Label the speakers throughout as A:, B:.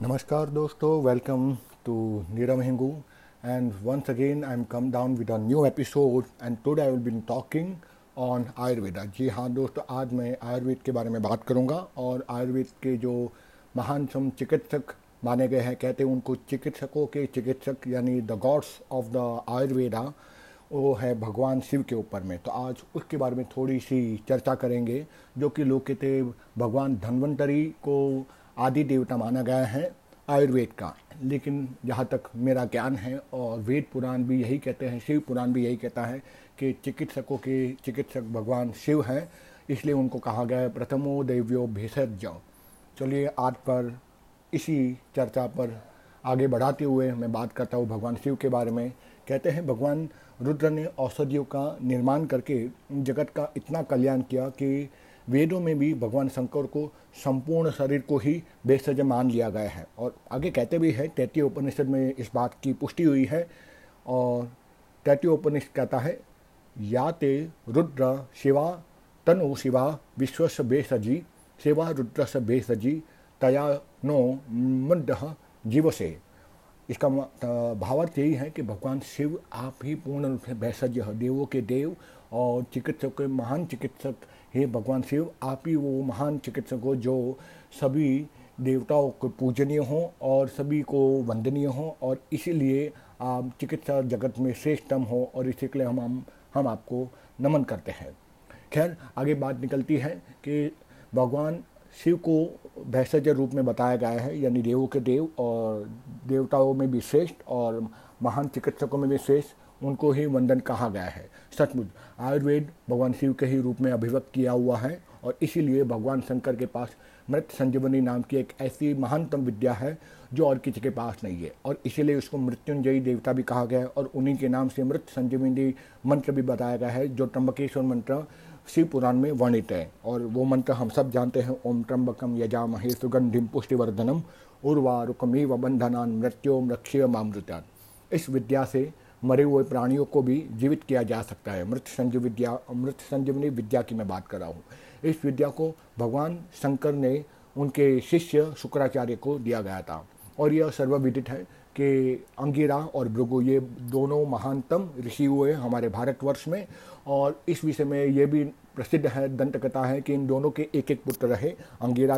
A: Namaskar dosto, welcome to Niram Hingu and once again I'm come down with a new episode. And today I will be talking on Ayurveda जी हाँ दोस्तों आज मैं आयुर्वेद के बारे में बात करूँगा और आयुर्वेद के जो महान सम चिकित्सक माने गए हैं कहते हैं उनको चिकित्सकों के चिकित्सक यानी the gods of the Ayurveda वो है भगवान शिव के ऊपर में तो आज उसके बारे में थोड़ी सी चर्चा करेंगे जो कि लोग कहते भगवान धन्वंतरी को आदि देवता माना गया है, आयुर्वेद का। लेकिन जहाँ तक मेरा ज्ञान है, और वेद पुराण भी यही कहते हैं, शिव पुराण भी यही कहता है कि चिकित्सकों के चिकित्सक भगवान शिव हैं, इसलिए उनको कहा गया है, प्रथमो देव्यो भेषज। चलिए, आज पर इसी चर्चा पर आगे बढ़ाते हुए मैं बात करता हूँ भगवान शिव के बारे में। कहते हैं, भगवान रुद्र ने औषधियों का निर्माण करके जगत का इतना कल्याण किया कि वेदों में भी भगवान शंकर को संपूर्ण शरीर को ही बेसज मान लिया गया है। और आगे कहते भी है, तैतीय उपनिषद में इस बात की पुष्टि हुई है और तैतीय उपनिषद कहता है, या ते रुद्र शिवा तनु शिवा विश्वस बेसजी, शिवा रुद्र से बेसजी तया नो मुद्द जीव से इसका भावार्थ यही है कि भगवान शिव आप ही पूर्ण रूप से भैसज देवों के देव और चिकित्सक के महान चिकित्सक हे भगवान शिव, आप ही वो महान चिकित्सक हो जो सभी देवताओं को पूजनीय हों और सभी को वंदनीय हों और इसीलिए आप चिकित्सा जगत में श्रेष्ठतम हो और इसी के लिए हम हम हम आपको नमन करते हैं। खैर, आगे बात निकलती है कि भगवान शिव को भैसज रूप में बताया गया है, यानी देवों के देव और देवताओं में भी श्रेष्ठ और महान चिकित्सकों में भी श्रेष्ठ। उनको ही वंदन कहा गया है। सचमुच, आयुर्वेद भगवान शिव के ही रूप में अभिव्यक्त किया हुआ है और इसीलिए भगवान शंकर के पास मृत संजीवनी नाम की एक ऐसी महानतम विद्या है जो और किसी के पास नहीं है। और इसीलिए उसको मृत्युंजयी देवता भी कहा गया है और उन्हीं के नाम से मृत संजीवनी मंत्र भी बताया गया है, जो त्र्यंबकेश्वर मंत्र शिव पुराण में वर्णित है। और वो मंत्र हम सब जानते हैं, ओम त्र्यंबकम यजामहे सुगंधिम पुष्टिवर्धनम उर्वा रुकमी व बंधनान मृत्यो मृक्ष्य मामृत्यान इस विद्या से मरे हुए प्राणियों को भी जीवित किया जा सकता है। मृत संजीव विद्या, मृत संजीवनी विद्या की मैं बात कर रहा हूँ। इस विद्या को भगवान शंकर ने उनके शिष्य शुक्राचार्य को दिया गया था और यह सर्वविदित है कि अंगिरा और भृगु ये दोनों महानतम ऋषि हुए हमारे भारतवर्ष में और इस विषय में ये भी प्रसिद्ध है दंत कथा है कि इन दोनों के एक एक पुत्र रहे, अंगिरा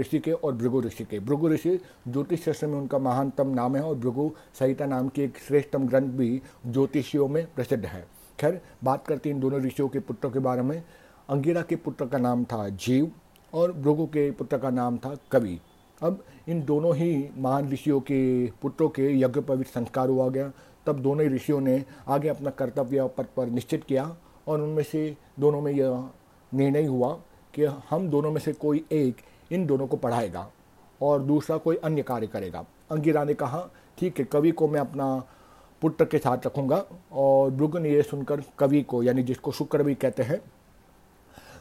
A: ऋषि के और भृगु ऋषि के। भृगु ऋषि ज्योतिष शास्त्र में उनका महानतम नाम है और भृगु सहिता नाम की एक श्रेष्ठतम ग्रंथ भी ज्योतिषियों में प्रसिद्ध है। खैर, बात करते इन दोनों ऋषियों के पुत्रों के बारे में। अंगिरा के पुत्र का नाम था जीव और भृगु के पुत्र का नाम था कवि। अब इन दोनों ही महान ऋषियों के पुत्रों के यज्ञ पवित्र संस्कार हुआ गया। तब दोनों ऋषियों ने आगे अपना कर्तव्य पद पर निश्चित किया और उनमें से दोनों में यह निर्णय हुआ कि हम दोनों में से कोई एक इन दोनों को पढ़ाएगा और दूसरा कोई अन्य कार्य करेगा। अंगिरा ने कहा, ठीक है, कवि को मैं अपना पुत्र के साथ रखूँगा और भृग ने यह सुनकर कवि को, यानी जिसको शुक्र भी कहते हैं,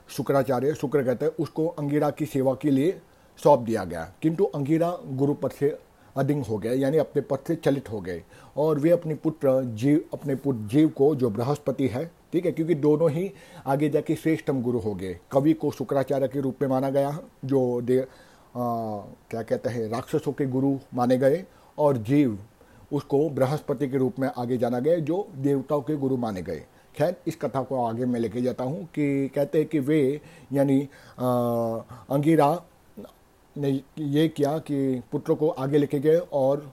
A: शुक्राचार्य, शुक्र कहते हैं, उसको अंगिरा की सेवा के लिए सौंप दिया गया। किंतु अंगिरा गुरु पद से अधिंग हो गए, यानी अपने पद से चलित हो गए और वे अपने पुत्र जीव, अपने पुत्र जीव को, जो बृहस्पति है ठीक है क्योंकि दोनों ही आगे जाके श्रेष्ठतम गुरु हो गए। कवि को शुक्राचार्य के रूप में माना गया जो दे आ, क्या कहते हैं राक्षसों के गुरु माने गए और जीव उसको बृहस्पति के रूप में आगे जाना गया जो देवताओं के गुरु माने गए। खैर इस कथा को आगे मैं लेके जाता हूँ कि कहते हैं कि वे यानी अंगिरा ने ये किया कि पुत्रों को आगे लेके गए और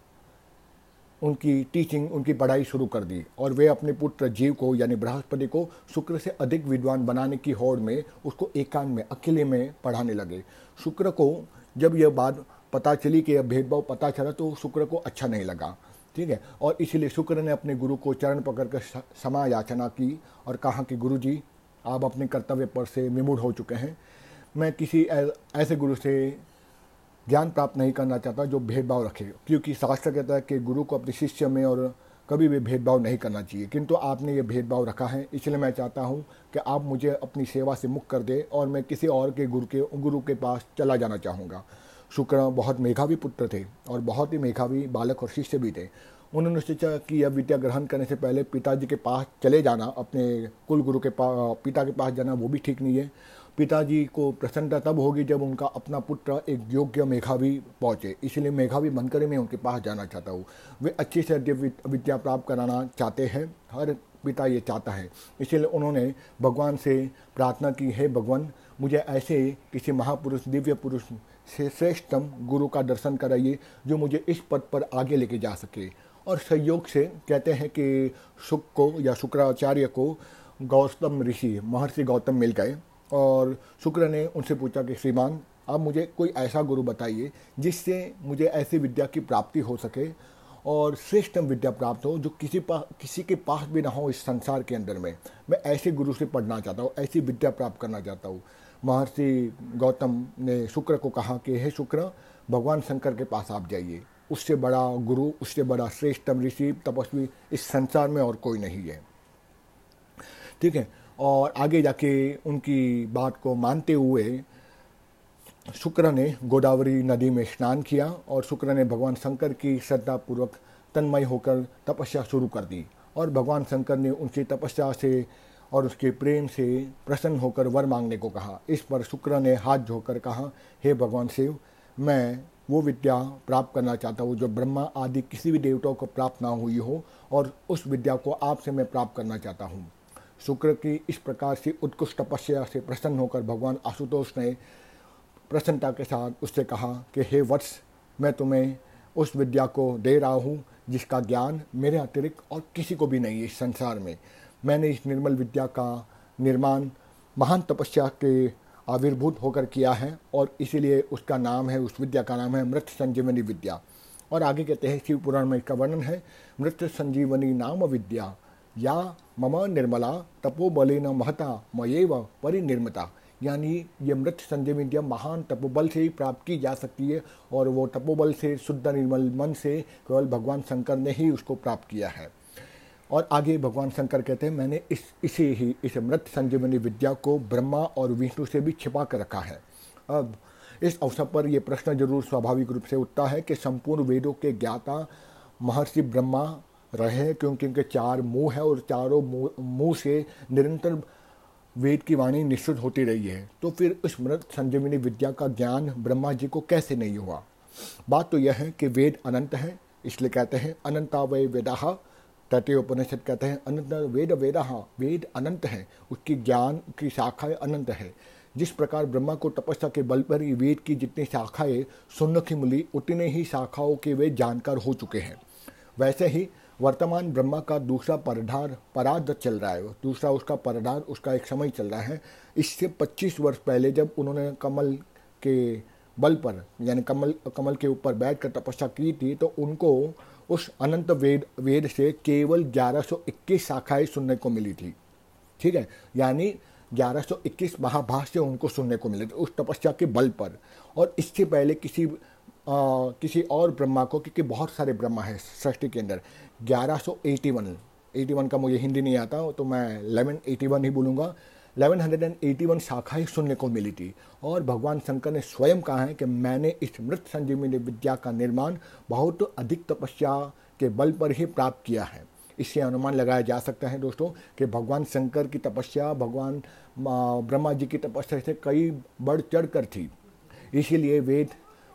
A: उनकी टीचिंग उनकी पढ़ाई शुरू कर दी। और वे अपने पुत्र जीव को, यानी बृहस्पति को, शुक्र से अधिक विद्वान बनाने की होड़ में, उसको एकांत में, अकेले में पढ़ाने लगे। शुक्र को, जब यह बात पता चली कि यह भेदभाव पता चला तो शुक्र को अच्छा नहीं लगा। ठीक है? और इसीलिए शुक्र ने अपने गुरु को चरण पकड़कर क्षमा याचना की और कहा कि गुरु जी आप अपने कर्तव्य पर से विमुड़ हो चुके हैं। मैं किसी ऐसे गुरु से ज्ञान प्राप्त नहीं करना चाहता, जो भेदभाव रखे। क्योंकि शास्त्र कहता है कि गुरु को अपने शिष्य में और कभी भी भेदभाव नहीं करना चाहिए। किंतु आपने ये भेदभाव रखा है, इसलिए मैं चाहता हूँ कि आप मुझे अपनी सेवा से मुक्त कर दे और मैं किसी और के गुरु के गुरु के पास चला जाना चाहूँगा। शुक्र बहुत मेघावी पुत्र थे और बहुत ही मेघावी बालक और शिष्य भी थे। उन्होंने सोचा कि यह विद्या ग्रहण करने से पहले पिताजी के पास चले जाना, अपने कुल गुरु के पास पिता के पास जाना वो भी ठीक नहीं है। पिताजी को प्रसन्नता तब होगी जब उनका अपना पुत्र एक योग्य मेघावी पहुँचे। इसलिए मेघावी बनकर मैं उनके पास जाना चाहता हूँ। वे अच्छी से विद्या प्राप्त कराना चाहते हैं। हर पिता ये चाहता है। इसलिए उन्होंने भगवान से प्रार्थना की, है भगवान, मुझे ऐसे किसी महापुरुष, दिव्य पुरुष से श्रेष्ठतम गुरु का दर्शन कराइए, जो मुझे इस पद पर आगे लेके जा सके। और संयोग से कहते हैं कि शुक को या शुक्राचार्य को गौतम ऋषि, महर्षि गौतम मिल गए। और शुक्र ने उनसे पूछा कि, श्रीमान, आप मुझे कोई ऐसा गुरु बताइए जिससे मुझे ऐसी विद्या की प्राप्ति हो सके और श्रेष्ठ विद्या प्राप्त हो जो किसी पास किसी के पास भी ना हो इस संसार के अंदर में। मैं ऐसे गुरु से पढ़ना चाहता हूँ, ऐसी विद्या प्राप्त करना चाहता हूँ। महर्षि गौतम ने शुक्र को कहा कि, हे शुक्र, भगवान शंकर के पास आप जाइए। उससे बड़ा गुरु, उससे बड़ा श्रेष्ठतम ऋषि, तपस्वी इस संसार में और कोई नहीं है। ठीक है और आगे जाके उनकी बात को मानते हुए शुक्र ने गोदावरी नदी में स्नान किया और शुक्र ने भगवान शंकर की श्रद्धापूर्वक तन्मय होकर तपस्या शुरू कर दी। और भगवान शंकर ने उनकी तपस्या से और उसके प्रेम से प्रसन्न होकर वर मांगने को कहा। इस पर शुक्र ने हाथ धोकर कहा, हे भगवान शिव, मैं वो विद्या प्राप्त करना चाहता हूँ जो ब्रह्मा आदि किसी भी देवताओं को प्राप्त ना हुई हो और उस विद्या को आपसे मैं प्राप्त करना चाहता हूँ। शुक्र की इस प्रकार से उत्कृष्ट तपस्या से प्रसन्न होकर भगवान आशुतोष ने प्रसन्नता के साथ उससे कहा कि, हे वत्स, मैं तुम्हें उस विद्या को दे रहा हूँ, जिसका ज्ञान मेरे अतिरिक्त और किसी को भी नहीं है इस संसार में। मैंने इस निर्मल विद्या का निर्माण महान तपस्या के आविर्भूत होकर किया है और इसीलिए उसका नाम है, उस विद्या का नाम है मृत संजीवनी विद्या। और आगे कहते हैं, शिव पुराण में इसका वर्णन है, मृत संजीवनी नाम विद्या। या मम निर्मला तपोबलेन महता मयेव परिनिर्मता। यानी ये मृत संजीवनी महान तपोबल से ही प्राप्त की जा सकती है और वो तपोबल से शुद्ध निर्मल मन से केवल भगवान शंकर ने ही उसको प्राप्त किया है। और आगे भगवान शंकर कहते हैं, मैंने इस, इसे ही, इस मृत संजीवनी विद्या को ब्रह्मा और विष्णु से भी छिपा कर रखा है। अब इस अवसर पर यह प्रश्न ज़रूर स्वाभाविक रूप से उठता है कि संपूर्ण वेदों के ज्ञाता महर्षि ब्रह्मा रहे क्योंकि उनके चार मुँह है और चारों मुँह से निरंतर वेद की वाणी निश्चित होती रही है। तो फिर उस मृत संजीवनी विद्या का ज्ञान ब्रह्मा जी को कैसे नहीं हुआ? बात तो यह है कि वेद अनंत है, इसलिए कहते हैं अनंता वय वेदाहा तटीय उपनिषद कहते हैं अनंत वेद वेद वेद अनंत है, उसकी ज्ञान की शाखाएँ अनंत है। जिस प्रकार ब्रह्मा को तपस्या के बल पर ही वेद की जितनी शाखाएँ सुन्न की मिली उतने ही शाखाओं के वे जानकार हो चुके हैं। वैसे ही वर्तमान ब्रह्मा का दूसरा परधार पराध चल रहा है। दूसरा उसका परधार, उसका एक समय चल रहा है। इससे 25 वर्ष पहले जब उन्होंने कमल के बल पर, यानी कमल कमल के ऊपर बैठकर तपस्या की थी तो उनको उस अनंत वेद वेद से केवल 1121 शाखाएँ सुनने को मिली थी। ठीक है? यानी 1121 महाभाष्य उनको सुनने को मिले थे उस तपस्या के बल पर। और इससे पहले किसी किसी और ब्रह्मा को, क्योंकि बहुत सारे ब्रह्मा है सृष्टि के अंदर। 1181 81 का मुझे हिंदी नहीं आता तो मैं 1181 ही बोलूँगा। 1181 शाखाएँ सुनने को मिली थी, और भगवान शंकर ने स्वयं कहा है कि मैंने इस मृत संजीवनी विद्या का निर्माण बहुत अधिक तपस्या के बल पर ही प्राप्त किया है। इससे अनुमान लगाया जा सकता है दोस्तों कि भगवान शंकर की तपस्या, भगवान ब्रह्मा जी की तपस्या से कई बढ़ चढ़ कर थी। इसीलिए वेद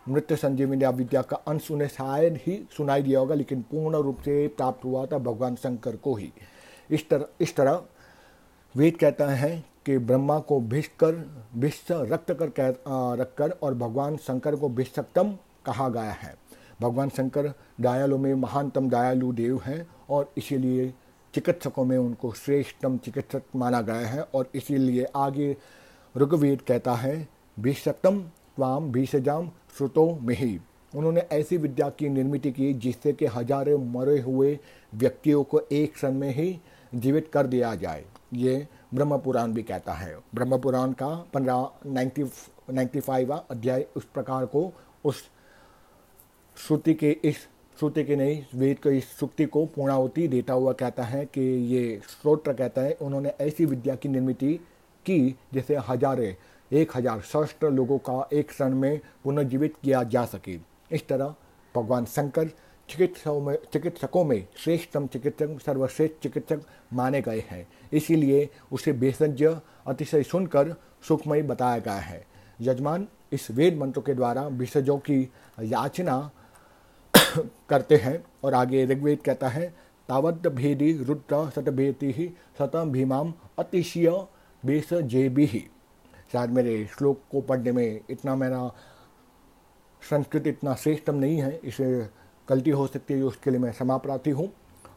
A: मृत संजीवनी विद्या का अंश उन्हें शायद ही सुनाई दिया होगा, लेकिन पूर्ण रूप से प्राप्त हुआ था भगवान शंकर को ही। इस तरह इस तरह वेद कहता है कि ब्रह्मा को भिष्कर, भिष्ट रक्त कर कह रखकर और भगवान शंकर को भिष्टम कहा गया है। भगवान शंकर दयालु में महानतम दयालु देव हैं और इसीलिए चिकित्सकों में उनको श्रेष्ठतम चिकित्सक माना गया है और इसीलिए आगे ऋग्वेद कहता है भीषक्तम त्वाम भीषजाम श्रुतो ही। उन्होंने ऐसी विद्या की निर्मित की जिससे कि हज़ारों मरे हुए व्यक्तियों को एक क्षण में ही जीवित कर दिया जाए। ये ब्रह्म पुराण भी कहता है। ब्रह्म पुराण का पंद्रह, नाइन्टी नाइन्टी फाइव अध्याय उस प्रकार को उस श्रुति के इस, श्रुति के नहीं, वेद के इस श्रुति को पूर्णावती देता हुआ कहता है कि ये स्त्रोत्र कहता है। उन्होंने ऐसी विद्या की निर्मित की जिसे हजारे एक हज़ार सहस्त्र लोगों का एक क्षण में पुनर्जीवित किया जा सके। इस तरह भगवान शंकर चिकित्सकों में चिकित्सकों में श्रेष्ठतम चिकित्सक, सर्वश्रेष्ठ चिकित्सक माने गए हैं। इसीलिए उसे भेषज अतिशय सुनकर सुखमय बताया गया है। यजमान इस वेद मंत्र के द्वारा विषजों की याचना करते हैं और आगे ऋग्वेद कहता है तावत भेदी रुद्र सतभेति ही सतम भीमाम अतिशय बेस जेबी ही शायद मेरे श्लोक को पढ़ने में इतना मेरा संस्कृत इतना श्रेष्ठम नहीं है, इसे गलती हो सकती है उसके लिए मैं क्षमा हूँ।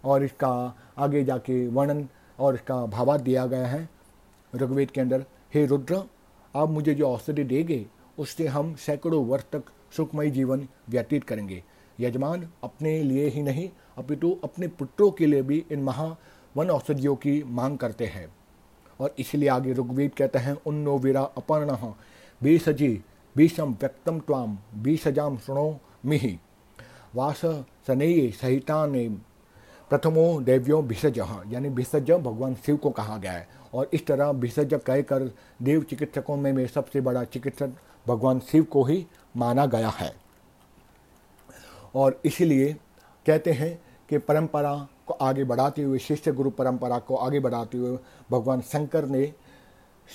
A: और इसका आगे जाके वर्णन और इसका भावा दिया गया है ऋग्वेद के अंदर। हे रुद्र, आप मुझे जो औषधि देंगे, उससे हम सैकड़ों वर्ष तक सुखमय जीवन व्यतीत करेंगे। यजमान, अपने लिए ही नहीं, अपितु अपने पुत्रों के लिए भी इन महा वन औषधियों की मांग करते हैं। और इसलिए आगे ऋग्वेद कहते हैं उन्नो वीरा अपर्ण। बीसजी बीसम व्यक्तम त्वाम बीसजाम सुनो मिहि। वास सनेय सहिता ने प्रथमो देव्यो भिषज। यानी भिषज भगवान शिव को कहा गया है। और इस तरह भिषज कहकर देव चिकित्सकों में, में सबसे बड़ा चिकित्सक भगवान शिव को ही माना गया है। और इसीलिए कहते हैं कि परंपरा को आगे बढ़ाते हुए शिष्य गुरु परंपरा को आगे बढ़ाते हुए भगवान शंकर ने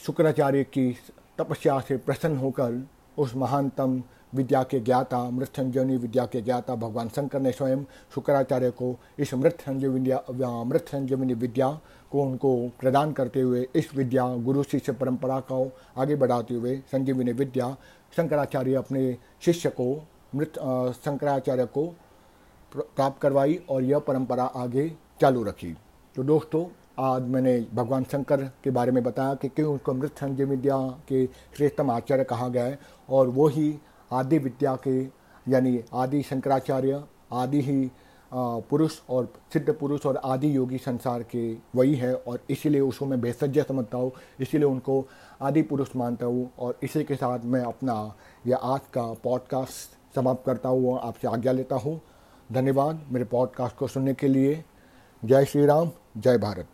A: शुक्राचार्य की तपस्या से प्रसन्न होकर उस महानतम विद्या के ज्ञाता मृत संजीवनी विद्या के ज्ञाता भगवान शंकर ने स्वयं शुक्राचार्य को इस मृत संजीवनी मृत संजीवनी विद्या को उनको प्रदान करते हुए, इस विद्या, गुरु शिष्य परंपरा को आगे बढ़ाते हुए संजीवनी विद्या, शंकराचार्य अपने शिष्य को, मृत शंकराचार्य को प्राप्त करवाई और यह परंपरा आगे चालू रखी। तो दोस्तों, आज मैंने भगवान शंकर के बारे में बताया कि क्यों उनको मृत संजय विद्या के श्रेष्ठतम आचार्य कहा गया है और वो ही आदि विद्या के, यानी आदि शंकराचार्य, आदि ही पुरुष और सिद्ध पुरुष और आदि योगी संसार के वही है और इसीलिए उसको मैं बेसज्य समझता हूँ, इसीलिए उनको आदि पुरुष मानता हूँ और इसी के साथ मैं अपना यह आज का पॉडकास्ट समाप्त करता हूँ और आपसे आज्ञा लेता हूँ। धन्यवाद मेरे पॉडकास्ट को सुनने के लिए। जय श्री राम जय भारत।